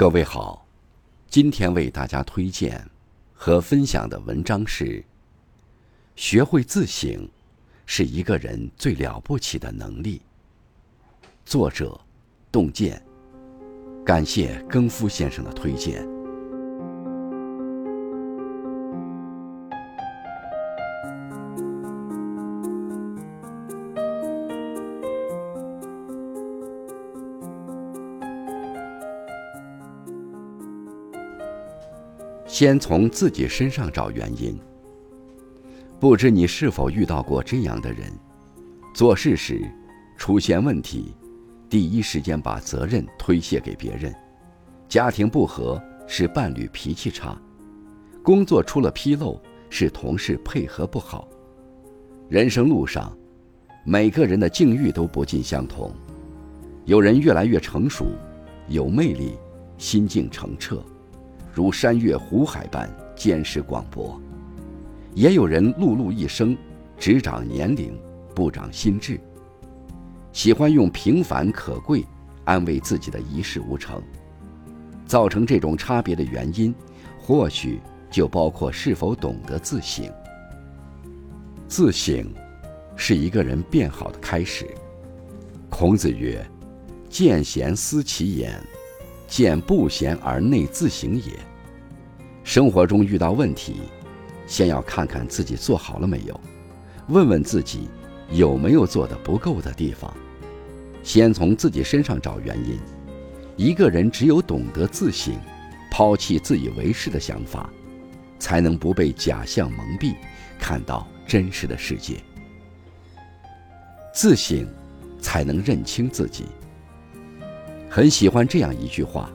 各位好，今天为大家推荐和分享的文章是：学会自省，是一个人最了不起的能力。作者：洞见。感谢更夫先生的推荐。先从自己身上找原因。不知你是否遇到过这样的人：做事时出现问题，第一时间把责任推卸给别人；家庭不和是伴侣脾气差；工作出了纰漏是同事配合不好。人生路上，每个人的境遇都不尽相同。有人越来越成熟，有魅力，心境澄澈。如山岳湖海般见识广博，也有人碌碌一生，只长年龄，不长心智。喜欢用平凡可贵安慰自己的一事无成。造成这种差别的原因，或许就包括是否懂得自省。自省，是一个人变好的开始。孔子曰：“见贤思齐焉。”见不贤而内自省也。生活中遇到问题，先要看看自己做好了没有，问问自己有没有做的不够的地方，先从自己身上找原因。一个人只有懂得自省，抛弃自以为是的想法，才能不被假象蒙蔽，看到真实的世界。自省，才能认清自己。很喜欢这样一句话：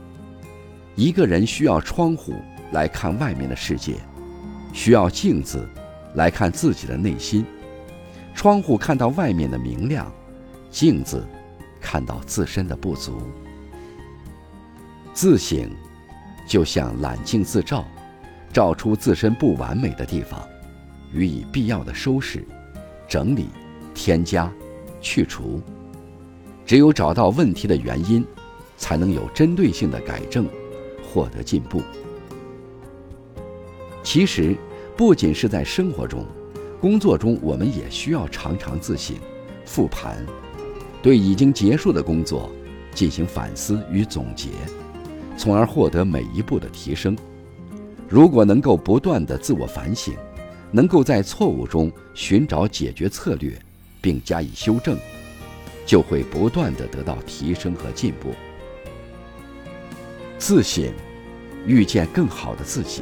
一个人需要窗户来看外面的世界，需要镜子来看自己的内心。窗户看到外面的明亮，镜子看到自身的不足。自省就像揽镜自照，照出自身不完美的地方，予以必要的收拾、整理、添加、去除。只有找到问题的原因。才能有针对性的改正，获得进步。其实，不仅是在生活中，工作中，我们也需要常常自省、复盘，对已经结束的工作进行反思与总结，从而获得每一步的提升。如果能够不断的自我反省，能够在错误中寻找解决策略，并加以修正，就会不断的得到提升和进步。自省，遇见更好的自己。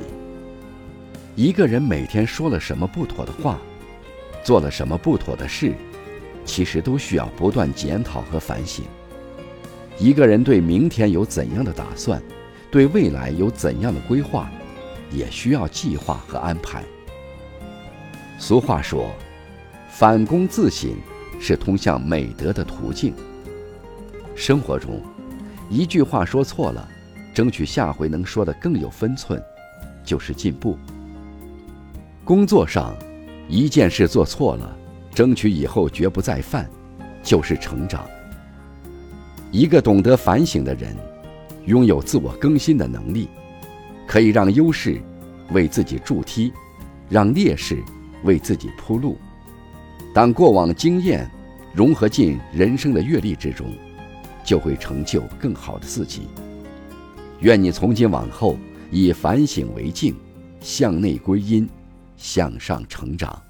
一个人每天说了什么不妥的话，做了什么不妥的事，其实都需要不断检讨和反省。一个人对明天有怎样的打算，对未来有怎样的规划，也需要计划和安排。俗话说：“反躬自省是通向美德的途径。”生活中，一句话说错了。争取下回能说的更有分寸，就是进步。工作上，一件事做错了，争取以后绝不再犯，就是成长。一个懂得反省的人，拥有自我更新的能力，可以让优势为自己助梯，让劣势为自己铺路。当过往经验融合进人生的阅历之中，就会成就更好的自己。愿你从今往后以反省为镜，向内归因，向上成长。